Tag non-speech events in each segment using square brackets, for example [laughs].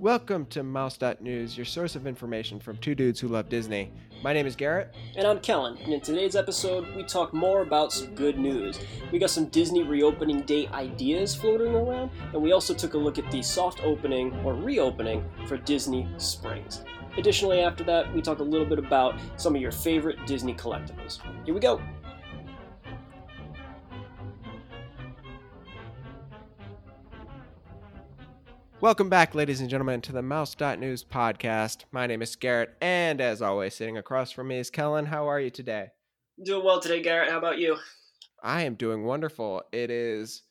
Welcome to Mouse.news, your source of information from two dudes who love Disney. My name is Garrett. And I'm Kellen, and in today's episode, we talk more about some good news. We got some Disney reopening date ideas floating around, and we also took a look at the soft opening or reopening for Disney Springs. Additionally, after that, we talk a little bit about some of your favorite Disney collectibles. Here we go. Welcome back, ladies and gentlemen, to the Mouse.news podcast. My name is Garrett, and as always, sitting across from me is Kellen. How are you today? Doing well today, Garrett. How about you? I am doing wonderful. It is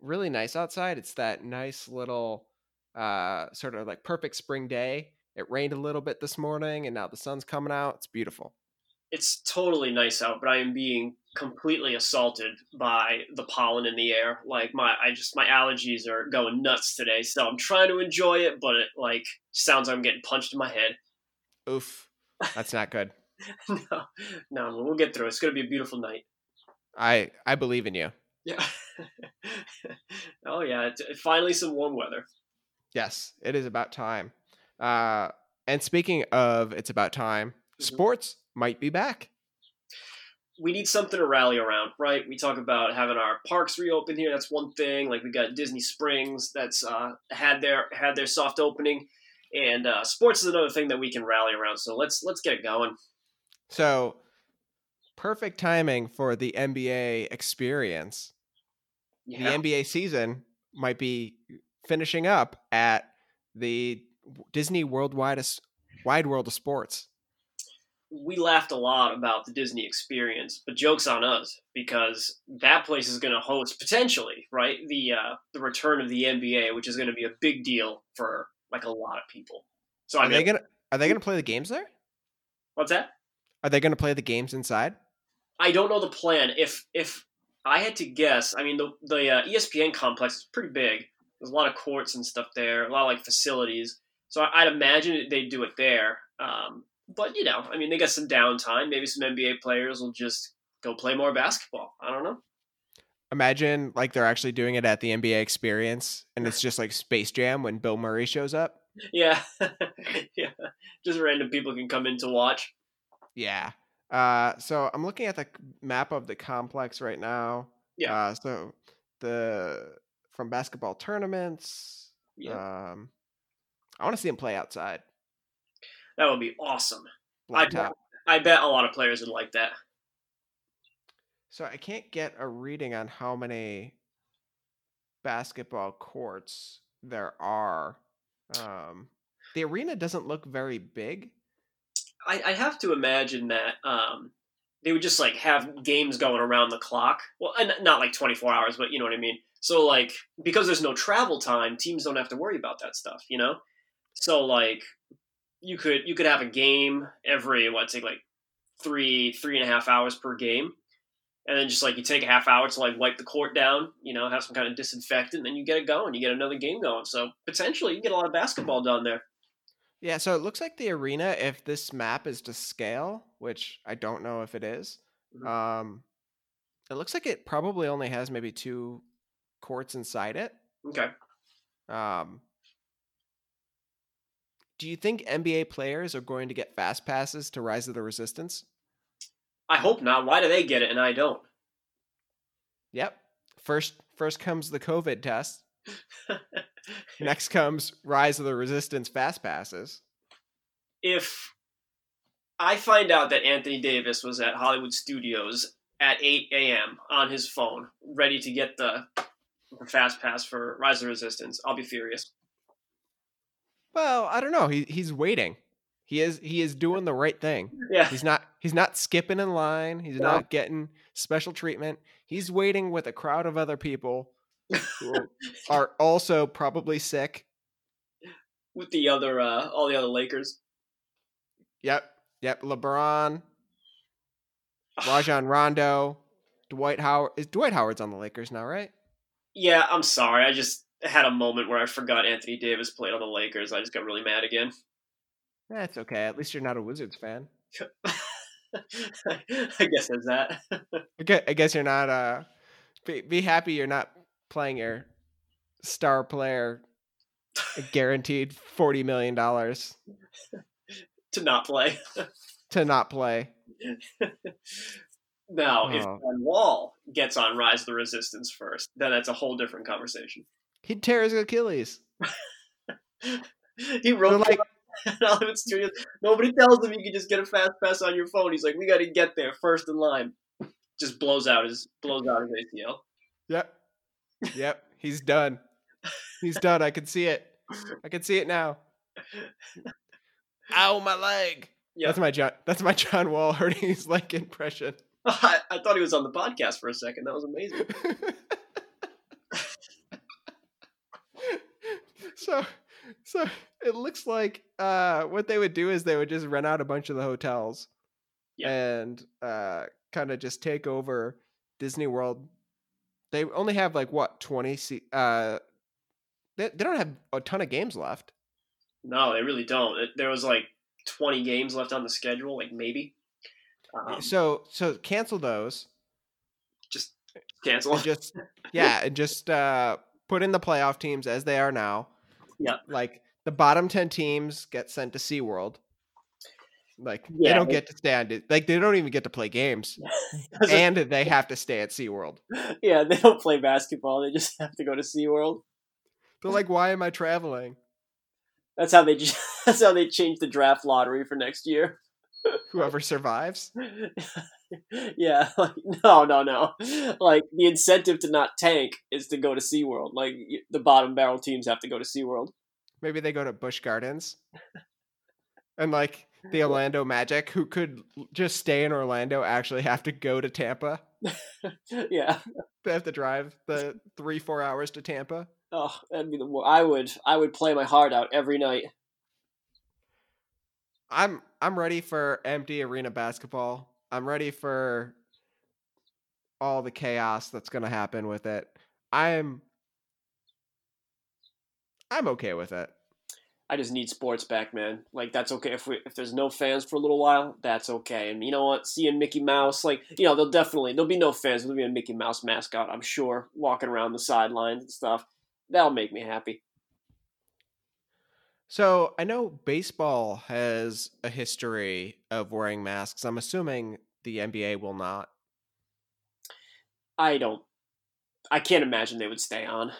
really nice outside. It's that nice little uh, sort of like perfect spring day. It rained a little bit this morning, and now the sun's coming out. It's beautiful. It's totally nice out, but I am being completely assaulted by the pollen in the air. Like my, I just my allergies are going nuts today. So I'm trying to enjoy it, but it like sounds like I'm getting punched in my head. Oof, that's not good. [laughs] no, no, we'll get through. It's gonna be a beautiful night. I I believe in you. Yeah. [laughs] oh yeah, it's, finally some warm weather. Yes, it is about time. Uh, and speaking of, it's about time. Mhm. Sports might be back. We need something to rally around, right? We talk about having our parks reopen here. That's one thing. Like we got Disney Springs that's uh, had their had their soft opening, and uh, sports is another thing that we can rally around. So let's let's get it going. So perfect timing for the NBA experience. Yeah. The NBA season might be finishing up at the Disney Worldwide Wide World of Sports. We laughed a lot about the Disney experience, but jokes on us because that place is going to host potentially, right, the uh, the return of the NBA, which is going to be a big deal for like a lot of people. So I Are mean, they gonna Are they gonna play the games there? what's that? Are they gonna play the games inside? I don't know the plan. If if I had to guess, I mean the the uh, ESPN complex is pretty big. There's a lot of courts and stuff there, a lot of like facilities. So I- I'd imagine they'd do it there. Um, but you know, I mean, they got some downtime. Maybe some NBA players will just go play more basketball. I don't know. Imagine like they're actually doing it at the NBA experience, and it's just like Space Jam when Bill Murray shows up. [laughs] Yeah, [laughs] yeah. Just random people can come in to watch. Yeah. Uh, so I'm looking at the map of the complex right now. Yeah. Uh, so the from basketball tournaments. Yeah, Um, I want to see him play outside. That would be awesome. I'd- Blacktop. I bet a lot of players would like that. So I can't get a reading on how many basketball courts there are. Um, the arena doesn't look very big. I, I have to imagine that um, they would just like have games going around the clock. Well, and not like 24 hours, but you know what I mean. So like because there's no travel time, teams don't have to worry about that stuff, you know. So like you could you could have a game every what take like three three and a half hours per game, and then just like you take a half hour to like wipe the court down, you know, have some kind of disinfectant, and then you get it going. You get another game going. So potentially you can get a lot of basketball done there. Yeah, so it looks like the arena, if this map is to scale, which I don't know if it is, Mhm. um, it looks like it probably only has maybe two courts inside it. Okay. Um, do you think NBA players are going to get fast passes to Rise of the Resistance? I hope not. Why do they get it and I don't? Yep. First, first comes the COVID test. [laughs] Next comes Rise of the Resistance fast passes. if I find out that Anthony Davis was at Hollywood Studios at 8 a.m. on his phone, ready to get the, the fast pass for Rise of the Resistance, I'll be furious. Well, I don't know. He he's waiting. He is he is doing the right thing. [laughs] Yeah, He's not he's not skipping in line. He's No. not getting special treatment. He's waiting with a crowd of other people who [laughs] are also probably sick. with the other, uh, all the other Lakers. Yep. Yep. LeBron, [sighs] Rajon Rondo, Dwight Howard. Is Dwight Howard's on the Lakers now, right? Yeah, I'm sorry. I just had a moment where I forgot Anthony Davis played on the Lakers. I just got really mad again. That's okay. At least you're not a Wizards fan. [laughs] I guess that's that. [laughs] I I guess you're not. Uh, be, be happy you're not playing your star player guaranteed forty million dollars [laughs] to not play. to not play. now, if Oh. John Wall gets on Rise of the Resistance first, then that's a whole different conversation. He'd tear his Achilles. [laughs] He wrote like, Hollywood [laughs] Studios. Nobody tells him you can just get a fast pass on your phone. He's like, we got to get there first in line. Just blows out his blows out his ACL. yep, yep, he's done. He's done. I can see it. I can see it now. Ow, my leg. Yeah, That's my John. That's my John Wall hurting his leg impression. [laughs] I, I thought he was on the podcast for a second. That was amazing. So, so it looks like uh, what they would do is they would just rent out a bunch of the hotels, Yeah. and uh, kind of just take over Disney World. They only have like what twenty? Se- uh, they they don't have a ton of games left. No, they really don't. It, there was like 20 games left on the schedule, like maybe. Um, so so cancel those. just cancel. just yeah, and just uh, put in the playoff teams as they are now. Yep. Like the bottom ten teams get sent to SeaWorld. Like Yeah, they don't get to stand it. Like they don't even get to play games, [laughs] and they have to stay at SeaWorld. [laughs] yeah, they don't play basketball. They just have to go to SeaWorld. They're like, why am I traveling? That's how they. [laughs] That's how they changed the draft lottery for next year. Whoever survives. [laughs] yeah, [laughs] like, no, no, no. Like the incentive to not tank is to go to SeaWorld. Like the bottom barrel teams have to go to SeaWorld. Maybe they go to Busch Gardens. And like [laughs] the Orlando Magic, who could just stay in Orlando, actually have to go to Tampa. yeah. They have to drive the three, four hours to Tampa. Oh, that'd be the. I would. I would play my heart out every night. I'm I'm ready for empty arena basketball. I'm ready for all the chaos that's going to happen with it. I'm I'm okay with it. I just need sports back, man. Like that's okay if we if there's no fans for a little while, that's okay. And you know what? Seeing Mickey Mouse, like you know, they'll definitely there'll be no fans. There'll be a Mickey Mouse mascot, I'm sure, walking around the sidelines and stuff. That'll make me happy. So, I know baseball has a history of wearing masks. I'm assuming the NBA will not. I don't. I can't imagine they would stay on.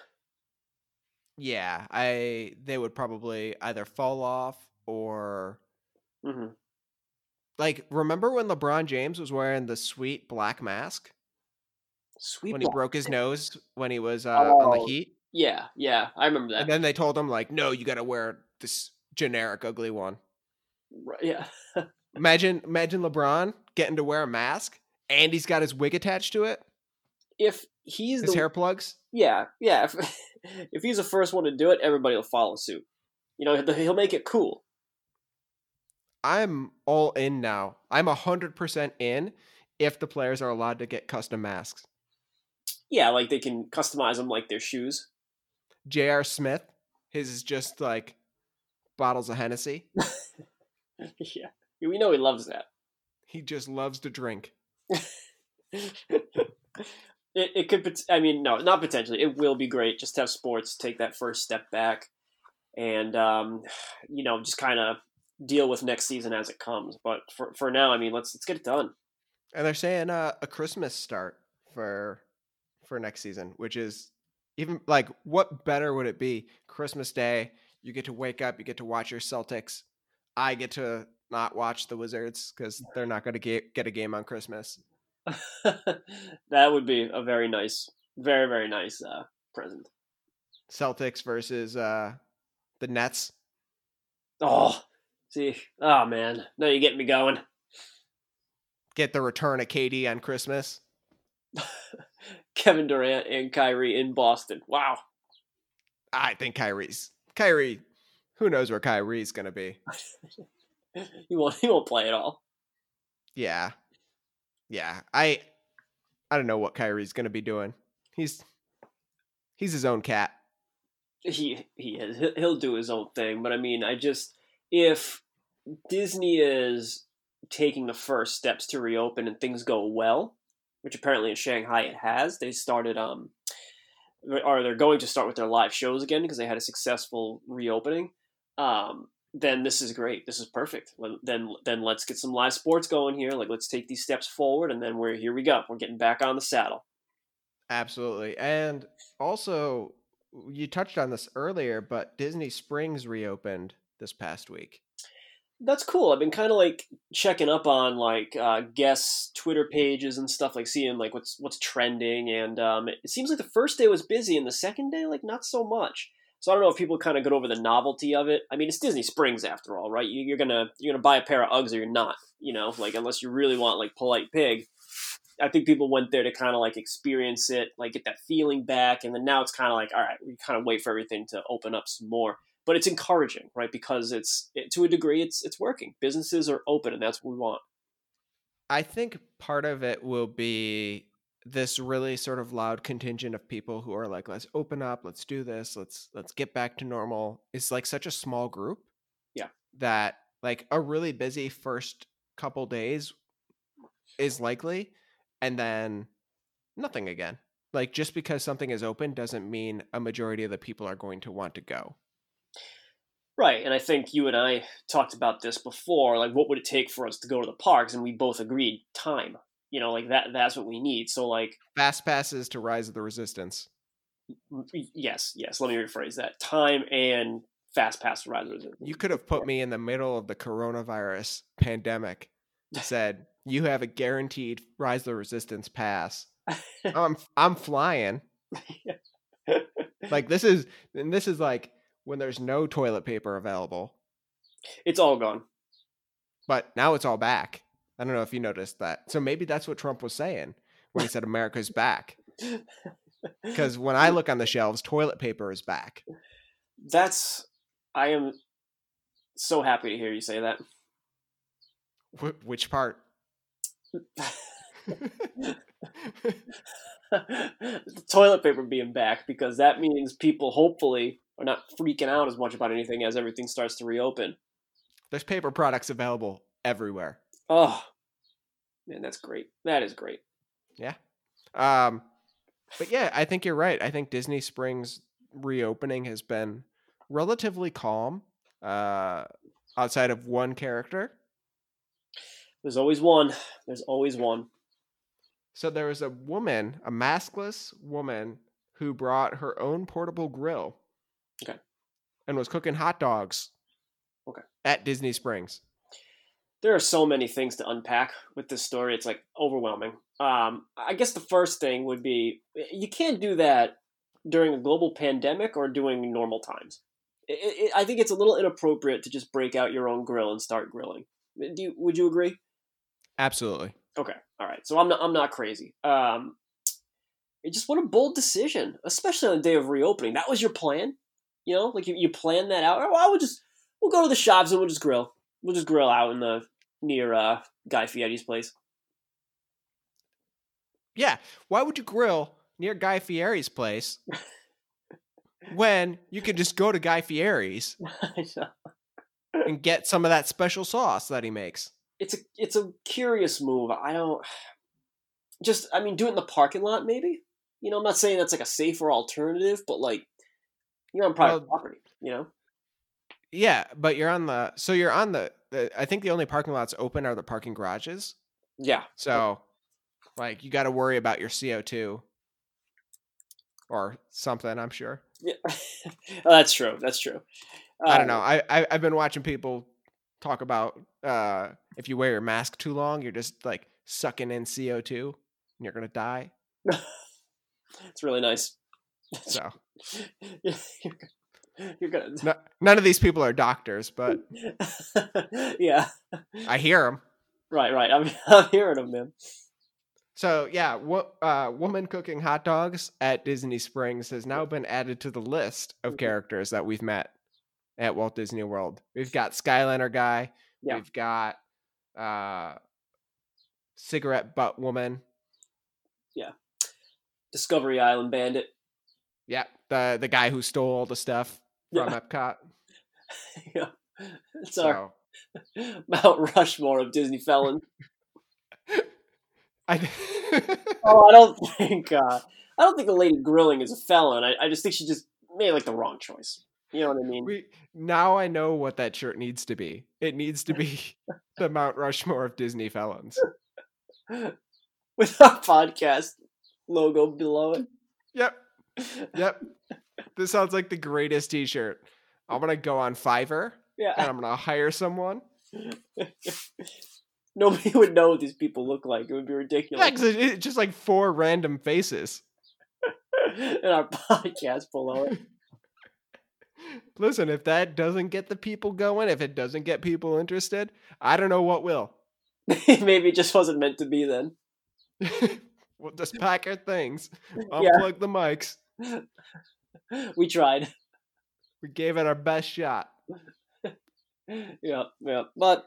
Yeah, I they would probably either fall off or hmm like remember when LeBron James was wearing the sweet black mask Sweet. when he broke his nose when he was uh, on the Oh, Heat? Yeah, yeah, I remember that. And then they told him like, "No, you got to wear this generic ugly one." Right, yeah, [laughs] Imagine imagine LeBron getting to wear a mask and he's got his wig attached to it, if he's his the hair plugs. yeah, yeah, if, [laughs] if he's the first one to do it, everybody will follow suit. You know, he'll he'll make it cool. I'm all in now. I'm 100% in if the players are allowed to get custom masks. Yeah, like they can customize them like their shoes. J.R. Smith, his is just like bottles of Hennessy. [laughs] yeah, we know he loves that. He just loves to drink. [laughs] it, it could, I mean, no, not potentially. It will be great just to have sports take that first step back, and um, [sighs] you know, just kind of deal with next season as it comes. But for for now, I mean, let's let's get it done. And they're saying uh, a Christmas start for for next season, which is even like what better would it be? Christmas Day, you get to wake up, you get to watch your Celtics. I get to not watch the Wizards because they're not going to get get a game on Christmas. [laughs] that would be a very nice, very very nice uh, present. Celtics versus uh, the Nets. Oh, see, oh man, now you're getting me going. Get the return of KD on Christmas. [laughs] Kevin Durant and Kyrie in Boston. Wow. I think Kyrie's Kyrie. Who knows where Kyrie's going to be? [laughs] He won't. He won't play at all. Yeah. Yeah. I I don't know what Kyrie's going to be doing. He's he's his own cat. He he is. He'll do his own thing. But I mean, I just if Disney is taking the first steps to reopen and things go well, which apparently in Shanghai it has. They started um or they're going to start with their live shows again because they had a successful reopening, um, then this is great. This is perfect. Then then let's get some live sports going here. Like let's take these steps forward, and then we're here. We go. We're getting back on the saddle. Absolutely, and also you touched on this earlier, but Disney Springs reopened this past week. That's cool. I've been kind of like checking up on like uh, guests' Twitter pages and stuff, like seeing like what's what's trending. And um, it seems like the first day was busy, and the second day, like not so much. So I don't know if people kind of get over the novelty of it. I mean, it's Disney Springs after all, right? You're gonna you're gonna buy a pair of Uggs or you're not. You know, like unless you really want like polite pig. I think people went there to kind of like experience it, like get that feeling back, and then now it's kind of like, all right, we kind of wait for everything to open up some more but it's encouraging, right? Because it's it, to a degree, it's it's working. Businesses are open, and that's what we want. I think part of it will be this really sort of loud contingent of people who are like, let's open up, let's do this, let's let's get back to normal. It's like such a small group. Yeah. That like a really busy first couple days is likely, and then nothing again. Like just because something is open doesn't mean a majority of the people are going to want to go. Right, and I think you and I talked about this before. Like, what would it take for us to go to the parks? And we both agreed time. You know, like that—that's what we need. So, like, fast passes to Rise of the Resistance. Yes, yes. Let me rephrase that: time and fast pass to Rise of the Resistance. You could have put me in the middle of the coronavirus pandemic. And said [laughs] you have a guaranteed Rise of the Resistance pass. [laughs] I'm I'm flying. [laughs] like this is and this is like when there's no toilet paper available. It's all gone. But now it's all back. I don't know if you noticed that. So maybe that's what Trump was saying when he said America's back. [laughs] Because when I look on the shelves, toilet paper is back. That's. I am so happy to hear you say that. Wh- which part? [laughs] toilet paper being back because that means people hopefully are not freaking out as much about anything as everything starts to reopen. There's paper products available everywhere. Oh, man, that's great. That is great. Yeah. Um, but yeah, I think you're right. I think Disney Springs reopening has been relatively calm, uh, outside of one character. There's always one. There's always one. So there was a woman, a maskless woman, who brought her own portable grill Okay. And was cooking hot dogs. Okay. At Disney Springs. There are so many things to unpack with this story. It's like overwhelming. Um, I guess the first thing would be you can't do that during a global pandemic or during normal times. It, it, I think it's a little inappropriate to just break out your own grill and start grilling. Do you, would you agree? Absolutely. Okay. All right. So I'm not I'm not crazy. Um, it just what a bold decision, especially on the day of reopening. That was your plan. You know, like you, you plan that out. Or, well, we'll just we'll go to the shops and we'll just grill. We'll just grill out in the near uh, Guy Fieri's place. Yeah, why would you grill near Guy Fieri's place [laughs] when you could just go to Guy Fieri's [laughs] and get some of that special sauce that he makes? It's a it's a curious move. I don't just I mean do it in the parking lot maybe. You know, I'm not saying that's like a safer alternative, but like you're on private well, property, you know. Yeah, but you're on the so you're on the, the I think the only parking lots open are the parking garages. Yeah. So like you got to worry about your CO2 or something, I'm sure. Yeah. [laughs] oh, that's true. That's true. Um, I don't know. I, I have been watching people talk about uh if you wear your mask too long, you're just like sucking in CO2 and you're going to die. [laughs] it's really nice. So [laughs] you're good. You're good. No, none of these people are doctors, but [laughs] yeah, I hear them. Right, right. I'm, [laughs] I'm hearing them, man. So yeah, wo- uh, woman cooking hot dogs at Disney Springs has now been added to the list of mm-hmm. characters that we've met at Walt Disney World. We've got Skyliner guy. Yeah. We've got uh, cigarette butt woman. Yeah. Discovery Island bandit. Yeah, the the guy who stole all the stuff from [laughs] yeah. Epcot. yeah, it's so. our [laughs] Mount Rushmore of Disney felon. [laughs] I oh, I don't think uh, I don't think the lady grilling is a felon. I, I just think she just made like the wrong choice. You know what I mean? We now I know what that shirt needs to be. It needs to be the Mount Rushmore of Disney felons. With our podcast logo below it. Yep. Yep. This sounds like the greatest t-shirt. I'm gonna go on Fiverr Yeah. and I'm gonna hire someone. [laughs] Nobody would know what these people look like. It would be ridiculous. Yeah, ridiculous. 'cause it- it's just like four random faces. [laughs] and our podcast below it. [laughs] Listen, if that doesn't get the people going, if it doesn't get people interested, I don't know what will. Maybe it just wasn't meant to be then. we'll just pack our things, Yeah. unplug the mics. [laughs] We tried. We gave it our best shot. [laughs] yeah, yeah. But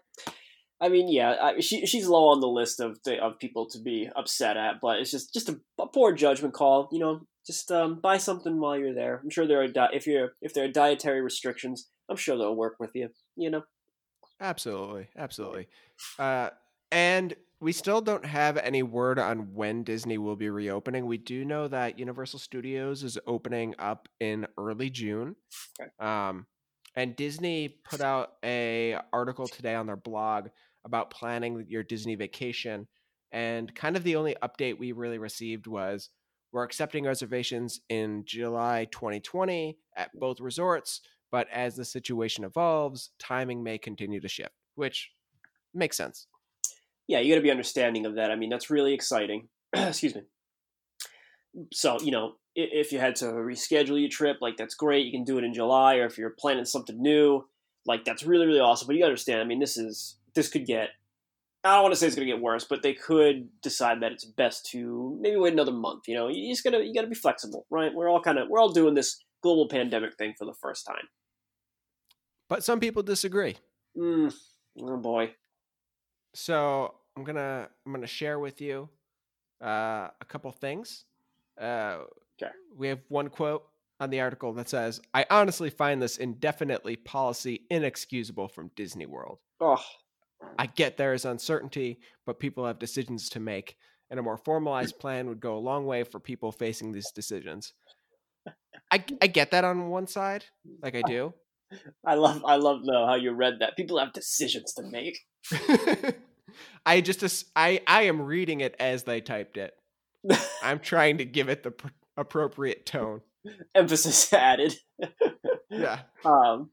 I mean, yeah, I, she she's low on the list of the, of people to be upset at. But it's just just a, a poor judgment call. You know, just um, buy something while you're there. I'm sure there are di- if you're if there are dietary restrictions, I'm sure they'll work with you. You know. Absolutely, absolutely. Uh, and we still don't have any word on when Disney will be reopening. We do know that Universal Studios is opening up in early June. Okay. Um, and Disney put out a article today on their blog about planning your Disney vacation. And kind of the only update we really received was we're accepting reservations in July 2020 at both resorts, but as the situation evolves, timing may continue to shift, which makes sense. Yeah, you got to be understanding of that. I mean, that's really exciting. [clears throat] Excuse me. So, you know, if you had to reschedule your trip, like that's great. You can do it in July, or if you're planning something new, like that's really, really awesome. But you understand. I mean, this is this could get. I don't want to say it's going to get worse, but they could decide that it's best to maybe wait another month. You know, you just gotta you gotta be flexible, right? We're all kind of we're all doing this global pandemic thing for the first time. But some people disagree. Mm, oh boy. So I'm gonna I'm gonna share with you uh, a couple things. Uh, Okay. We have one quote on the article that says, "I honestly find this indefinitely policy inexcusable from Disney World. Oh, I get there is uncertainty, but people have decisions to make, and a more formalized plan would go a long way for people facing these decisions." I I get that on one side, like I do. [laughs] I love I love though how you read that. People have decisions to make. [laughs] I just I I am reading it as they typed it. I'm [laughs] trying to give it the pr- appropriate tone. Emphasis [laughs] added. Yeah. [laughs] Um,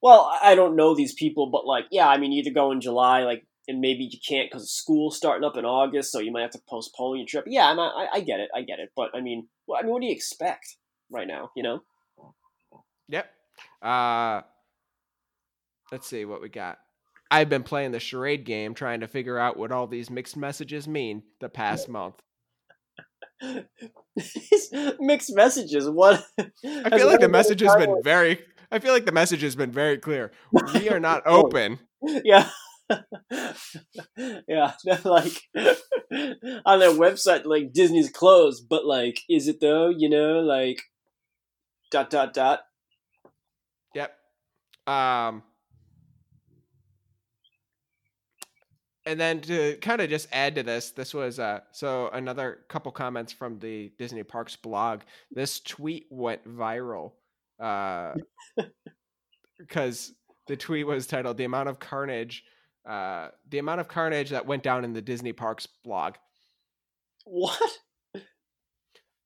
well, I don't know these people, but like, yeah, I mean, either go in July, like, and maybe you can't because school's starting up in August, so you might have to postpone your trip. Yeah, I'm, I, I get it, I get it, but I mean, well, I mean, what do you expect right now? You know? Yep. Uh let's see what we got. I've been playing the charade game trying to figure out what all these mixed messages mean the past month. [laughs] Mixed messages. What? I feel like the message has been very I feel like the message has been very clear. We are not [laughs] Oh. open. Yeah. [laughs] yeah, they're like on their website, like Disney's closed, but like, is it though? You know, like dot dot dot. Yep. Um and then to kind of just add to this, this was uh so another couple comments from the Disney Parks blog. This tweet went viral uh [laughs] because the tweet was titled "The amount of carnage, uh, the amount of carnage that went down in the Disney Parks blog." What?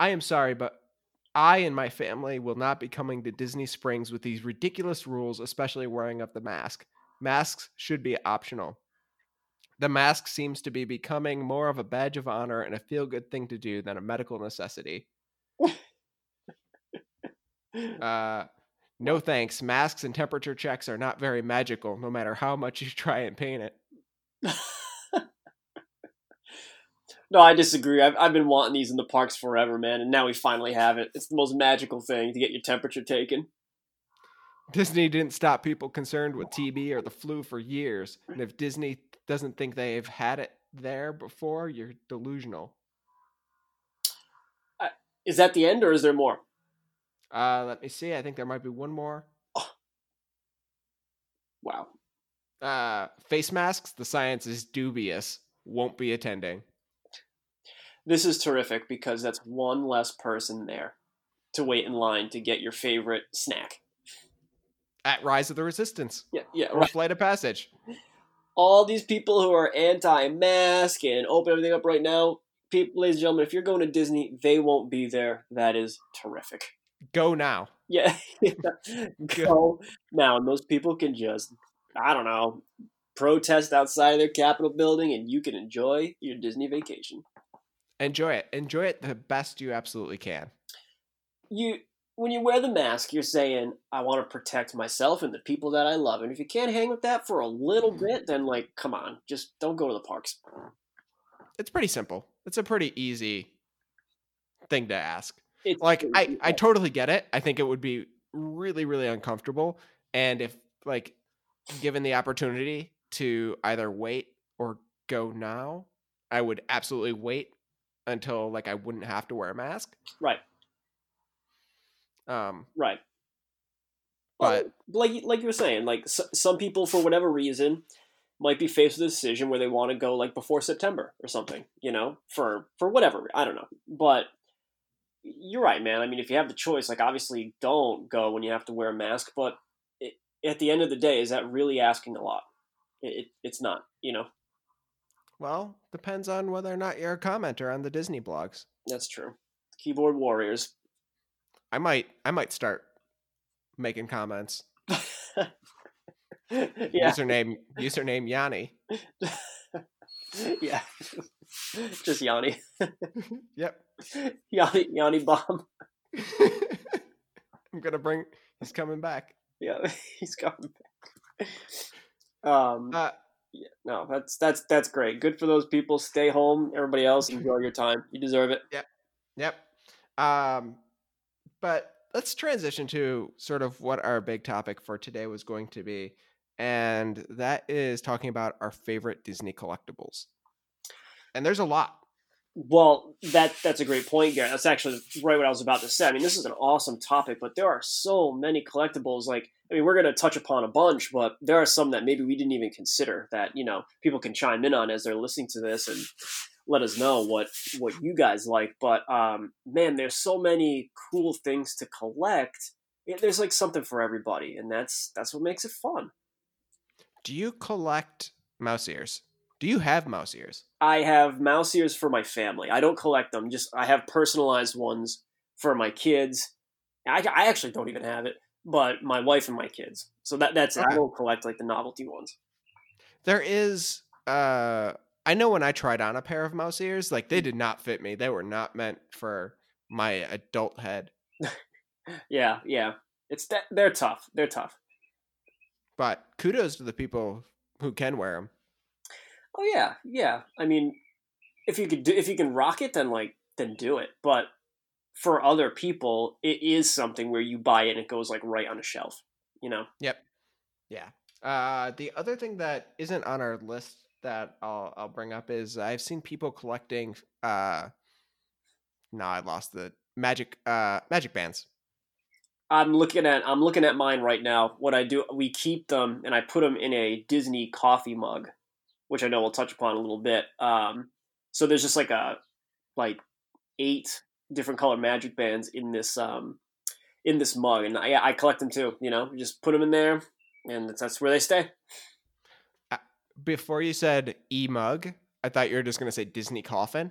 I am sorry, but I and my family will not be coming to Disney Springs with these ridiculous rules, especially wearing of the mask. Masks should be optional. The mask seems to be becoming more of a badge of honor and a feel good thing to do than a medical necessity. [laughs] Uh, no thanks. Masks and temperature checks are not very magical, no matter how much you try and paint it. [laughs] no, I disagree. I've, I've been wanting these in the parks forever, man, and now we finally have it. It's the most magical thing to get your temperature taken. Disney didn't stop people concerned with TB or the flu for years. And if Disney doesn't think they've had it there before, you're delusional. Is that the end, or is there more? Uh, let me see. I think there might be one more. Wow. Uh, face masks. The science is dubious. Won't be attending. This is terrific because that's one less person there to wait in line to get your favorite snack. At Rise of the Resistance Yeah, yeah, or right. Flight of Passage. All these people who are anti-mask and open everything up right now, people, ladies and gentlemen, if you're going to Disney, they won't be there. That is terrific. Go now. Yeah, [laughs] go now, and those people can just, I don't know, protest outside of their Capitol building, and you can enjoy your Disney vacation. Enjoy it. Enjoy it the best you absolutely can. You, when you wear the mask, you're saying, "I want to protect myself and the people that I love." And if you can't hang with that for a little mm-hmm. bit, then like, come on, just don't go to the parks. It's pretty simple. It's a pretty easy thing to ask. It's Like I, I totally get it. I think it would be really, really uncomfortable. And if like given the opportunity to either wait or go now, I would absolutely wait until like I wouldn't have to wear a mask. right, Um, right. But- like like you were saying, like s some people for whatever reason might be faced with a decision where they want to go like before September or something, you know, for for whatever I don't know. But you're right, man. I mean, if you have the choice, like obviously don't go when you have to wear a mask. But it, at the end of the day, is that really asking a lot? It, it, it's not, you know. well, depends on whether or not you're a commenter on the Disney blogs. That's true. Keyboard warriors. I might, I might start making comments. [laughs] yeah, Username, username Yanni. yeah. Just Yanni, [laughs] Yep. Yanni, Yanni bomb. [laughs] I'm gonna bring. He's coming back. Yeah, he's coming back. Um, Uh, yeah, no, that's that's that's great. Good for those people. Stay home. Everybody else, enjoy your time. You deserve it. Yep. Yep. Um, but let's transition to sort of what our big topic for today was going to be, and that is talking about our favorite Disney collectibles. And there's a lot. Well, that that's a great point, Gary. That's actually right what I was about to say. I mean, this is an awesome topic, but there are so many collectibles. Like, I mean, we're going to touch upon a bunch, but there are some that maybe we didn't even consider that you know people can chime in on as they're listening to this and let us know what what you guys like. But um, man, there's so many cool things to collect. There's like something for everybody, and that's that's what makes it fun. Do you collect mouse ears? Do you have mouse ears? I have mouse ears for my family. I don't collect them. Just I have personalized ones for my kids. I, I actually don't even have it, but my wife and my kids. So that that's it. I Okay. don't collect like the novelty ones. There is. Uh, I know when I tried on a pair of mouse ears, like they did not fit me. They were not meant for my adult head. [laughs] Yeah, yeah. It's that they're tough. They're tough. But kudos to the people who can wear them. Oh yeah, yeah. I mean, if you could do, if you can rock it, then like then do it. But for other people, it is something where you buy it and it goes like right on a shelf. You know. Yep. Yeah. Uh, the other thing that isn't on our list that I'll I'll bring up is I've seen people collecting. Uh, no, I lost the magic. Uh, magic bands. I'm looking at I'm looking at mine right now. What I do, we keep them and I put them in a Disney coffee mug, which I know we'll touch upon a little bit. Um, so there's just like a like eight different color magic bands in this um, in this mug, and I, I collect them too. You know, just put them in there, and that's, that's where they stay. Before you said e mug, I thought you were just gonna say Disney coffin.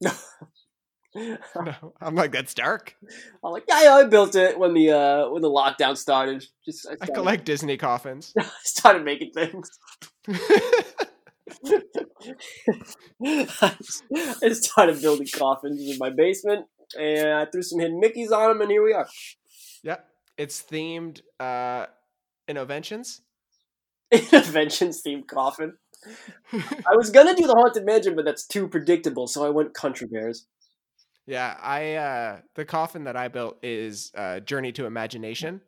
No, [laughs] [laughs] I'm like that's dark. I'm like, yeah, yeah, I built it when the uh, when the lockdown started. Just I I collect Disney coffins. [laughs] I started making things. I started building coffins in my basement, and I threw some hidden Mickeys on them, and here we are. yep. It's themed uh interventions. [laughs] Interventions themed coffin. I was gonna do the haunted mansion, but that's too predictable, so I went country bears. Yeah, I uh the coffin that I built is uh Journey to Imagination.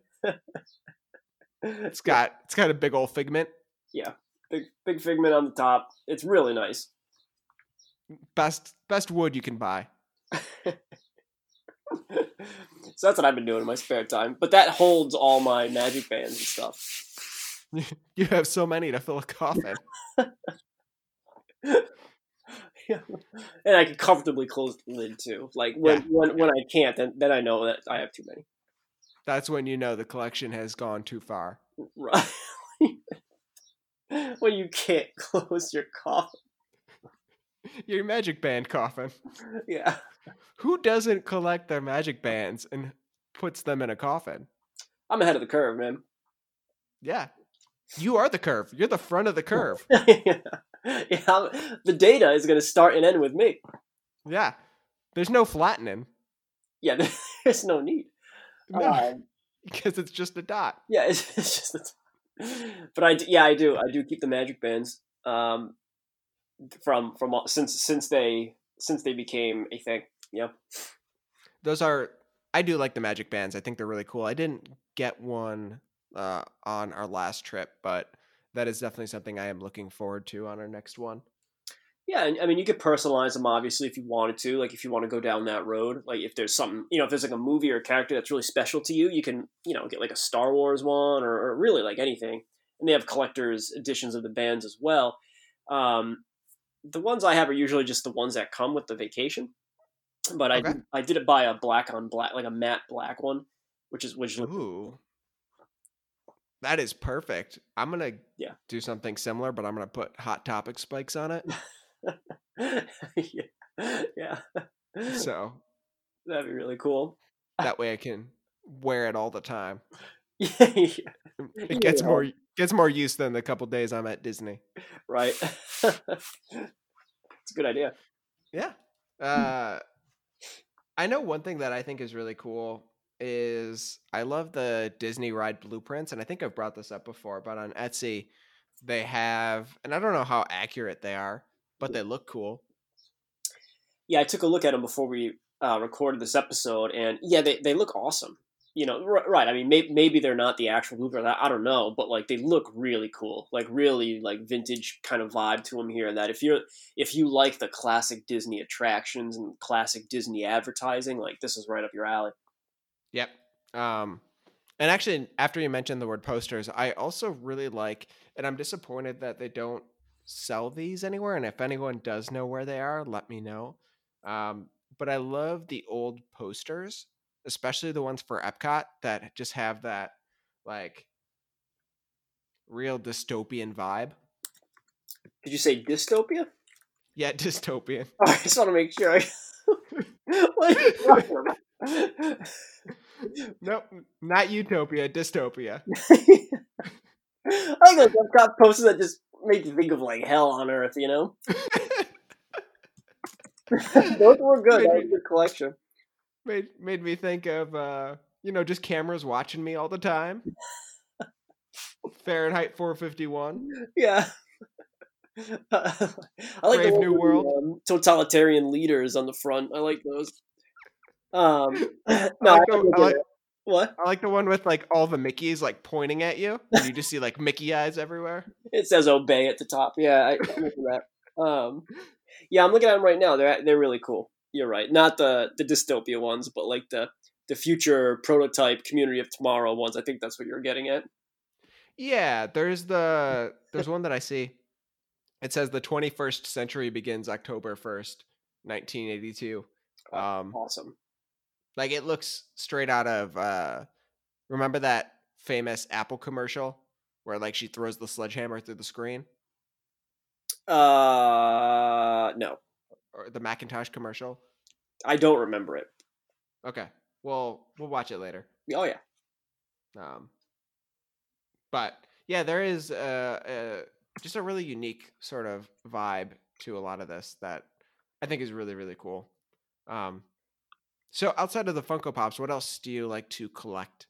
It's got it's got a big old figment. Yeah. Big big figment on the top. It's really nice. Best best wood you can buy. [laughs] so that's what I've been doing in my spare time. But that holds all my magic bands and stuff. [laughs] You have so many to fill a coffin. [laughs] yeah. and I can comfortably close the lid too. Like when Yeah, when, when I can't, then then I know that I have too many. That's when you know the collection has gone too far. Right. [laughs] when you can't close your coffin. Your magic band coffin. Yeah. Who doesn't collect their magic bands and puts them in a coffin? I'm ahead of the curve, man. Yeah. You are the curve. You're the front of the curve. [laughs] yeah. yeah the data is going to start and end with me. Yeah. There's no flattening. Yeah, [laughs] there's no need. No, Um, [laughs] because it's just a dot. yeah, it's, it's just. A dot. but I yeah I do I do keep the magic bands um from from all- since since they since they became a thing. Yeah. Those are I do like the magic bands. I think they're really cool. I didn't get one uh, on our last trip, but that is definitely something I am looking forward to on our next one. Yeah, and I mean, you could personalize them obviously if you wanted to. Like, if you want to go down that road, like if there's something, you know, if there's like a movie or a character that's really special to you, you can, you know, get like a Star Wars one or, or really like anything. And they have collector's editions of the bands as well. Um, the ones I have are usually just the ones that come with the vacation. But I Okay. did, I did buy a black on black, like a matte black one, which is which Ooh. That is perfect. I'm going to Yeah. do something similar, but I'm going to put hot topic spikes on it. [laughs] yeah, yeah. [laughs] So That'd be really cool. that way I [laughs] can wear it all the time. yeah, It gets Yeah. more gets more use than the couple days I'm at Disney. right. it's a good idea. Yeah. Uh, I know one thing that I think is really cool is I love the Disney ride blueprints, and I think I've brought this up before, but on Etsy they have, and I don't know how accurate they are, but they look cool. Yeah, I took a look at them before we uh, recorded this episode, and yeah, they, they look awesome. You know, r- right? I mean, may- maybe they're not the actual blueprint. I, I don't know, but like they look really cool, like really like vintage kind of vibe to them here. And that if you're if you like the classic Disney attractions and classic Disney advertising, like this is right up your alley. Yep. Um, and actually, after you mentioned the word posters, I also really like, and I'm disappointed that they don't sell these anywhere. And if anyone does know where they are, let me know. Um, but I love the old posters, especially the ones for Epcot that just have that like real dystopian vibe. Did you say dystopia? Yeah, [laughs] dystopian. [laughs] I just want to make sure. I... [laughs] what are you talking about? Nope, not utopia, dystopia. [laughs] I like those Epcot posters that just make you think of like hell on earth, you know? [laughs] those were good. That was a good collection. made made me think of uh you know just cameras watching me all the time fahrenheit 451 Yeah. [laughs] I like Brave the New with the, World. um, totalitarian leaders on the front. I like those. Um, [laughs] [laughs] no, I like, the, I, like, what? I like the one with like all the mickeys like pointing at you and you just see like mickey eyes everywhere [laughs] It says obey at the top. Yeah, I, I remember that. Um, yeah, I'm looking at them right now. They're they're really cool. You're right. Not the the dystopia ones, but like the the future prototype community of tomorrow ones. I think that's what you're getting at. yeah there's the there's one that i see it says the 21st century begins october 1st 1982 um Awesome. Like it looks straight out of uh remember that famous apple commercial where like she throws the sledgehammer through the screen Uh, no, or the Macintosh commercial. I don't remember it. Okay, well we'll watch it later. Oh yeah, Um, but yeah, there is uh, uh, just a really unique sort of vibe to a lot of this that I think is really really cool. Um, so outside of the Funko Pops, what else do you like to collect?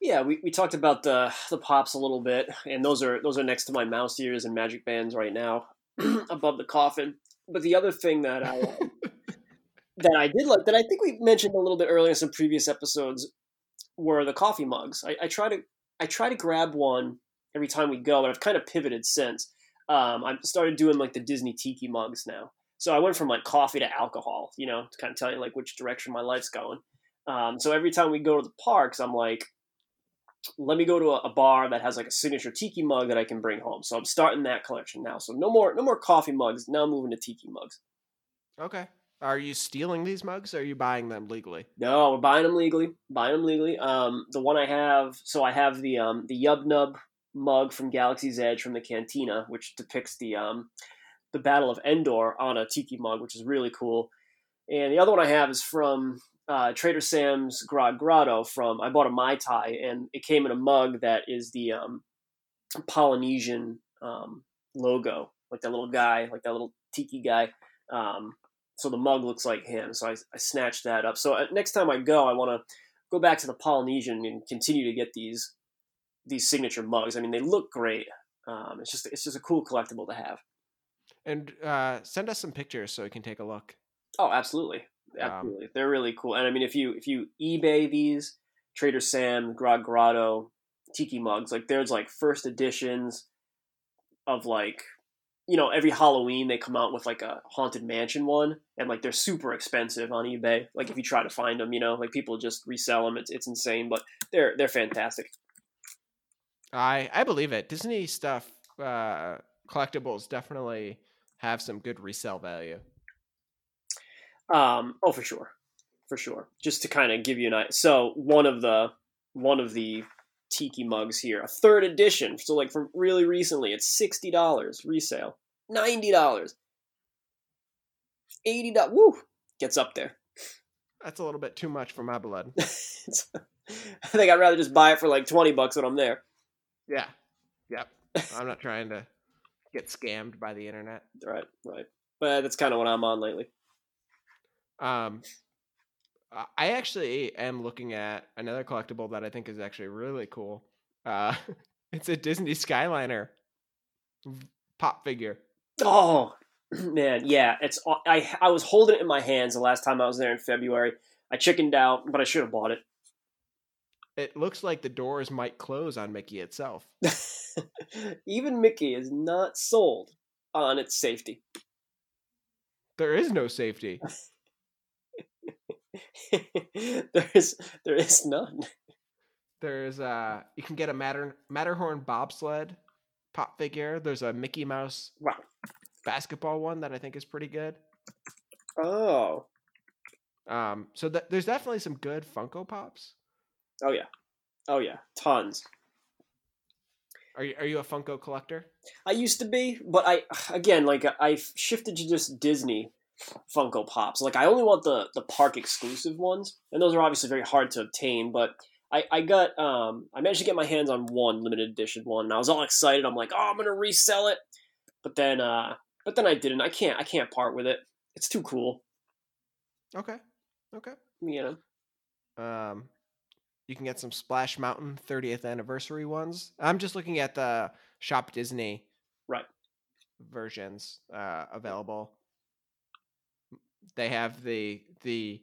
yeah. We, we talked about the the pops a little bit, and those are those are next to my mouse ears and magic bands right now, [clears throat] above the coffin. But the other thing that I [laughs] that I did like that I think we mentioned a little bit earlier in some previous episodes were the coffee mugs. I, I try to I try to grab one every time we go, and I've kind of pivoted since. Um, I've started doing like the Disney Tiki mugs now. So I went from like coffee to alcohol, you know, to kind of tell you like which direction my life's going. Um, so every time we go to the parks, I'm like, let me go to a, a bar that has like a signature tiki mug that I can bring home. So I'm starting that collection now. So no more no more coffee mugs. Now I'm moving to tiki mugs. Okay. Are you stealing these mugs? or Are you buying them legally? No, we're buying them legally. Buying them legally. Um, the one I have, so I have the um the Yub Nub mug from Galaxy's Edge from the Cantina, which depicts the um the Battle of Endor on a tiki mug, which is really cool. And the other one I have is from uh, Trader Sam's Grog Grotto. From I bought a mai tai, and it came in a mug that is the um, Polynesian um, logo, like that little guy, like that little tiki guy. Um, so the mug looks like him. So I, I snatched that up. So uh, next time I go, I want to go back to the Polynesian and continue to get these these signature mugs. I mean, they look great. Um, it's just it's just a cool collectible to have. And uh, send us some pictures so we can take a look. Oh, absolutely, Um, absolutely. They're really cool. And I mean, if you if you eBay these Trader Sam, Grog Grotto, Tiki mugs, like there's like first editions of like you know every Halloween they come out with like a haunted mansion one, and like they're super expensive on eBay. Like if you try to find them, you know, like people just resell them. It's it's insane, but they're they're fantastic. I I believe it. Disney stuff, uh, collectibles definitely have some good resale value. Um, oh, for sure, for sure. Just to kind of give you an idea. So one of the one of the tiki mugs here, a third edition. So like from really recently, it's sixty dollars resale, ninety dollars, eighty dollars. Woo, gets up there. That's a little bit too much for my blood. [laughs] I think I'd rather just buy it for like twenty bucks when I'm there. yeah. Yep. I'm not trying to get scammed by the internet. Right, right. But that's kind of what I'm on lately. Um, I- actually am looking at another collectible that I think is actually really cool. Uh, [laughs] it's a Disney Skyliner pop figure. Oh [clears throat] man, yeah. It's I I was holding it in my hands the last time I was there in February. I chickened out, but I should have bought it. It looks like the doors might close on Mickey itself. [laughs] Even Mickey is not sold on its safety. There is no safety. [laughs] there is there is none. There's uh, you can get a Matter Matterhorn bobsled pop figure. There's a Mickey Mouse Wow. basketball one that I think is pretty good. Oh. Um, so th- there's definitely some good Funko Pops. Oh yeah. Oh yeah. Tons. Are you are you a Funko collector? I used to be, but I again like I've shifted to just Disney Funko Pops. Like I only want the the park exclusive ones, and those are obviously very hard to obtain. But I I got um I managed to get my hands on one limited edition one, and I was all excited. I'm like, oh, I'm gonna resell it, but then uh but then I didn't. I can't I can't part with it. It's too cool, Okay, okay. you know. Um, you can get some Splash Mountain 30th anniversary ones. I'm just looking at the Shop Disney Right. versions uh, available. They have the the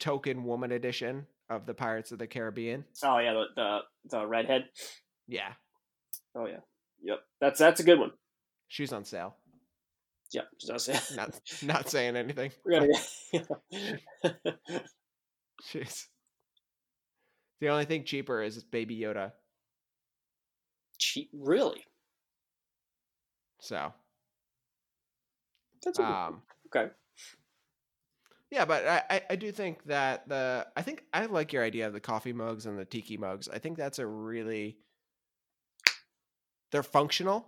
token woman edition of the Pirates of the Caribbean. Oh yeah, the the, the redhead. Yeah, Oh yeah, yep. That's that's a good one. she's on sale. Yeah, just- Not not saying anything. [laughs] we're gonna [laughs] get. [laughs] Jeez. The only thing cheaper is Baby Yoda. Cheap, really? So, That's um, okay. yeah, but I, I, I do think that the I think I like your idea of the coffee mugs and the tiki mugs. I think that's a really they're functional.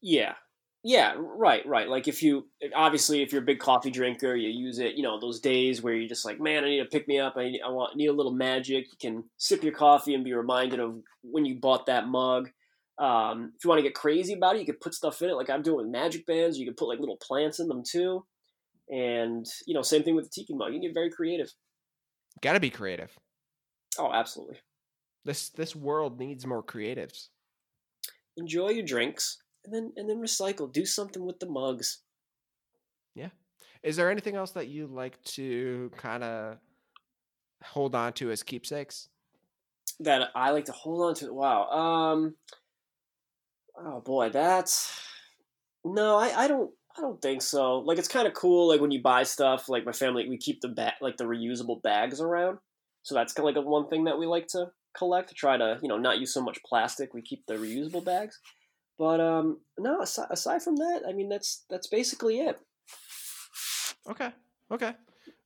Yeah. Yeah, right, right. Like if you obviously if you're a big coffee drinker, you use it, you know, those days where you're just like, man, I need to pick me up. I need, I want need a little magic. You can sip your coffee and be reminded of when you bought that mug. Um, if you want to get crazy about it, you could put stuff in it like I'm doing with magic bands. You could put like little plants in them too. And, you know, same thing with the tiki mug. You can get very creative. Got to be creative. Oh, absolutely. This this world needs more creatives. Enjoy your drinks and then and then recycle. Do something with the mugs. Yeah. Is there anything else that you like to kind of hold on to as keepsakes? that I like to hold on to. Wow. Um. Oh boy, that's no. I I don't. I don't think so. Like it's kind of cool. Like when you buy stuff, like my family, we keep the ba- like the reusable bags around. So that's kind of like a one thing that we like to collect try to you know not use so much plastic. We keep the reusable bags. But um, no. Aside, aside from that, I mean that's that's basically it. Okay. Okay.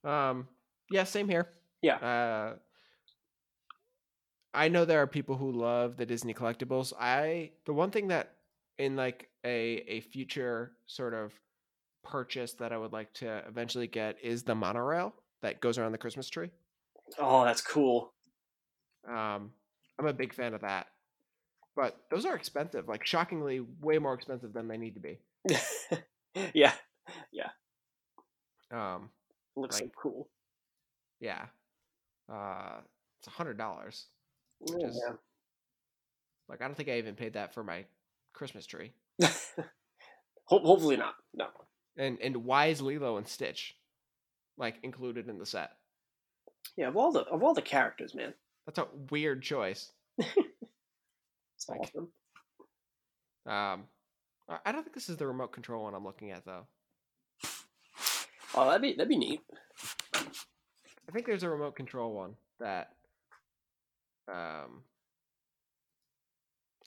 Um. Yeah. Same here. Yeah. Uh. I know there are people who love the Disney collectibles. I the one thing that in like a a future sort of purchase that I would like to eventually get is the monorail that goes around the Christmas tree. Oh, that's cool. Um, I'm a big fan of that. But those are expensive, like shockingly way more expensive than they need to be. [laughs] yeah, yeah. Um, looks Like- so cool. yeah. Uh, it's a hundred dollars. Oh, is- yeah. Like I don't think I even paid that for my Christmas tree. [laughs] Ho- hopefully not. No. And and why is Lilo and Stitch like included in the set? Yeah, of all the of all the characters, man, That's a weird choice. [laughs] it's Like- awesome. Um, I don't think this is the remote control one I'm looking at though. Oh, that'd be that'd be neat. I think there's a remote control one that um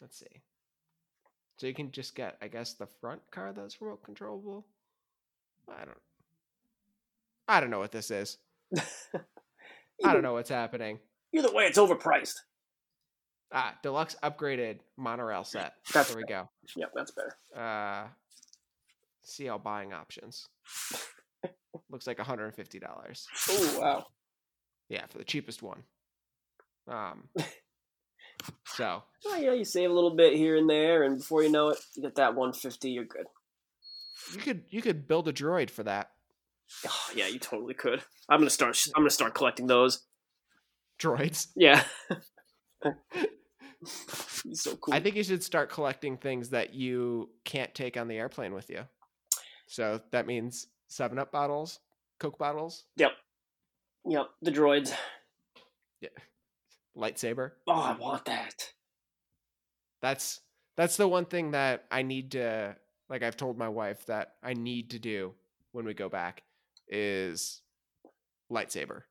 let's see. So you can just get I guess the front car that's remote controllable. I don't I don't know what this is. [laughs] I don't know what's happening. either way, it's overpriced. Ah, deluxe upgraded monorail set. That's there we go. Yep, that's better. Uh see all buying options. Looks like $150. Oh wow. Yeah, for the cheapest one. Um [laughs] so Oh yeah, you save a little bit here and there, and before you know it, you get that 150. You're good. You could you could build a droid for that. Oh yeah, you totally could. I'm gonna start. I'm gonna start collecting those. Droids. Yeah. [laughs] He's so cool. I think you should start collecting things that you can't take on the airplane with you. So that means Seven Up bottles, Coke bottles, Yep, Yep. the droids. Yeah. Lightsaber. Oh, I want that. That's that's the one thing that I need to like. I've told my wife that I need to do when we go back is lightsaber.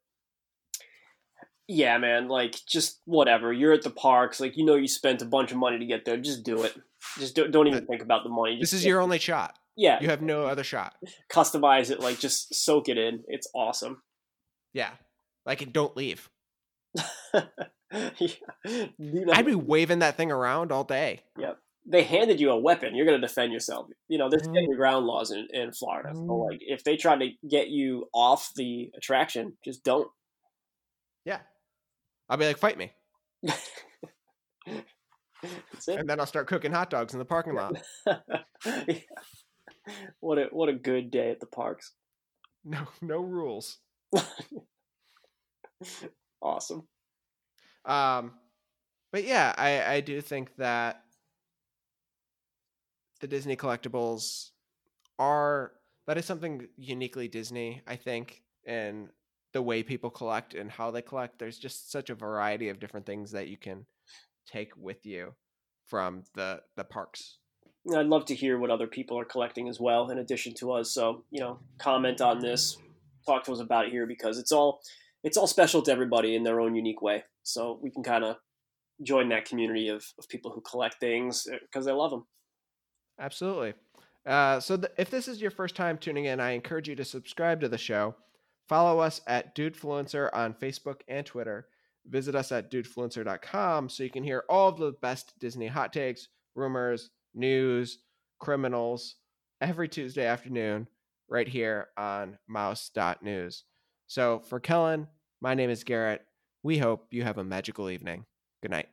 Yeah, man. Like, just whatever. You're at the parks. Like, you know, you spent a bunch of money to get there. Just do it. Just don't, don't even think about the money. This is your only shot. yeah. You have no other shot. customize it. Like, just soak it in. It's awesome. Yeah. Like and don't leave. [laughs] yeah. Do not- I'd be waving that thing around all day. Yeah. They handed you a weapon. You're going to defend yourself. You know, there's standing ground laws in, in Florida. So, Mhm. like, if they try to get you off the attraction, just don't. Yeah. I'll be like, fight me. And then I'll start cooking hot dogs in the parking lot. Yeah. [laughs] What a what a good day at the parks. No, no rules. [laughs] Awesome. Um, but yeah, I I do think that the Disney collectibles are that is something uniquely Disney. I think, and the way people collect and how they collect. There's just such a variety of different things that you can take with you from the the parks. I'd love to hear what other people are collecting as well, in addition to us. So you know, comment on this, talk to us about it here because it's all it's all special to everybody in their own unique way. So we can kind of join that community of, of people who collect things because they love them. Absolutely. Uh, so th- if this is your first time tuning in, I encourage you to subscribe to the show. Follow us at Dudefluencer on Facebook and Twitter. Visit us at dudefluencer.com so you can hear all the best Disney hot takes, rumors, news, criminals every Tuesday afternoon right here on mouse.news. So for Kellen, my name is Garrett. We hope you have a magical evening. Good night.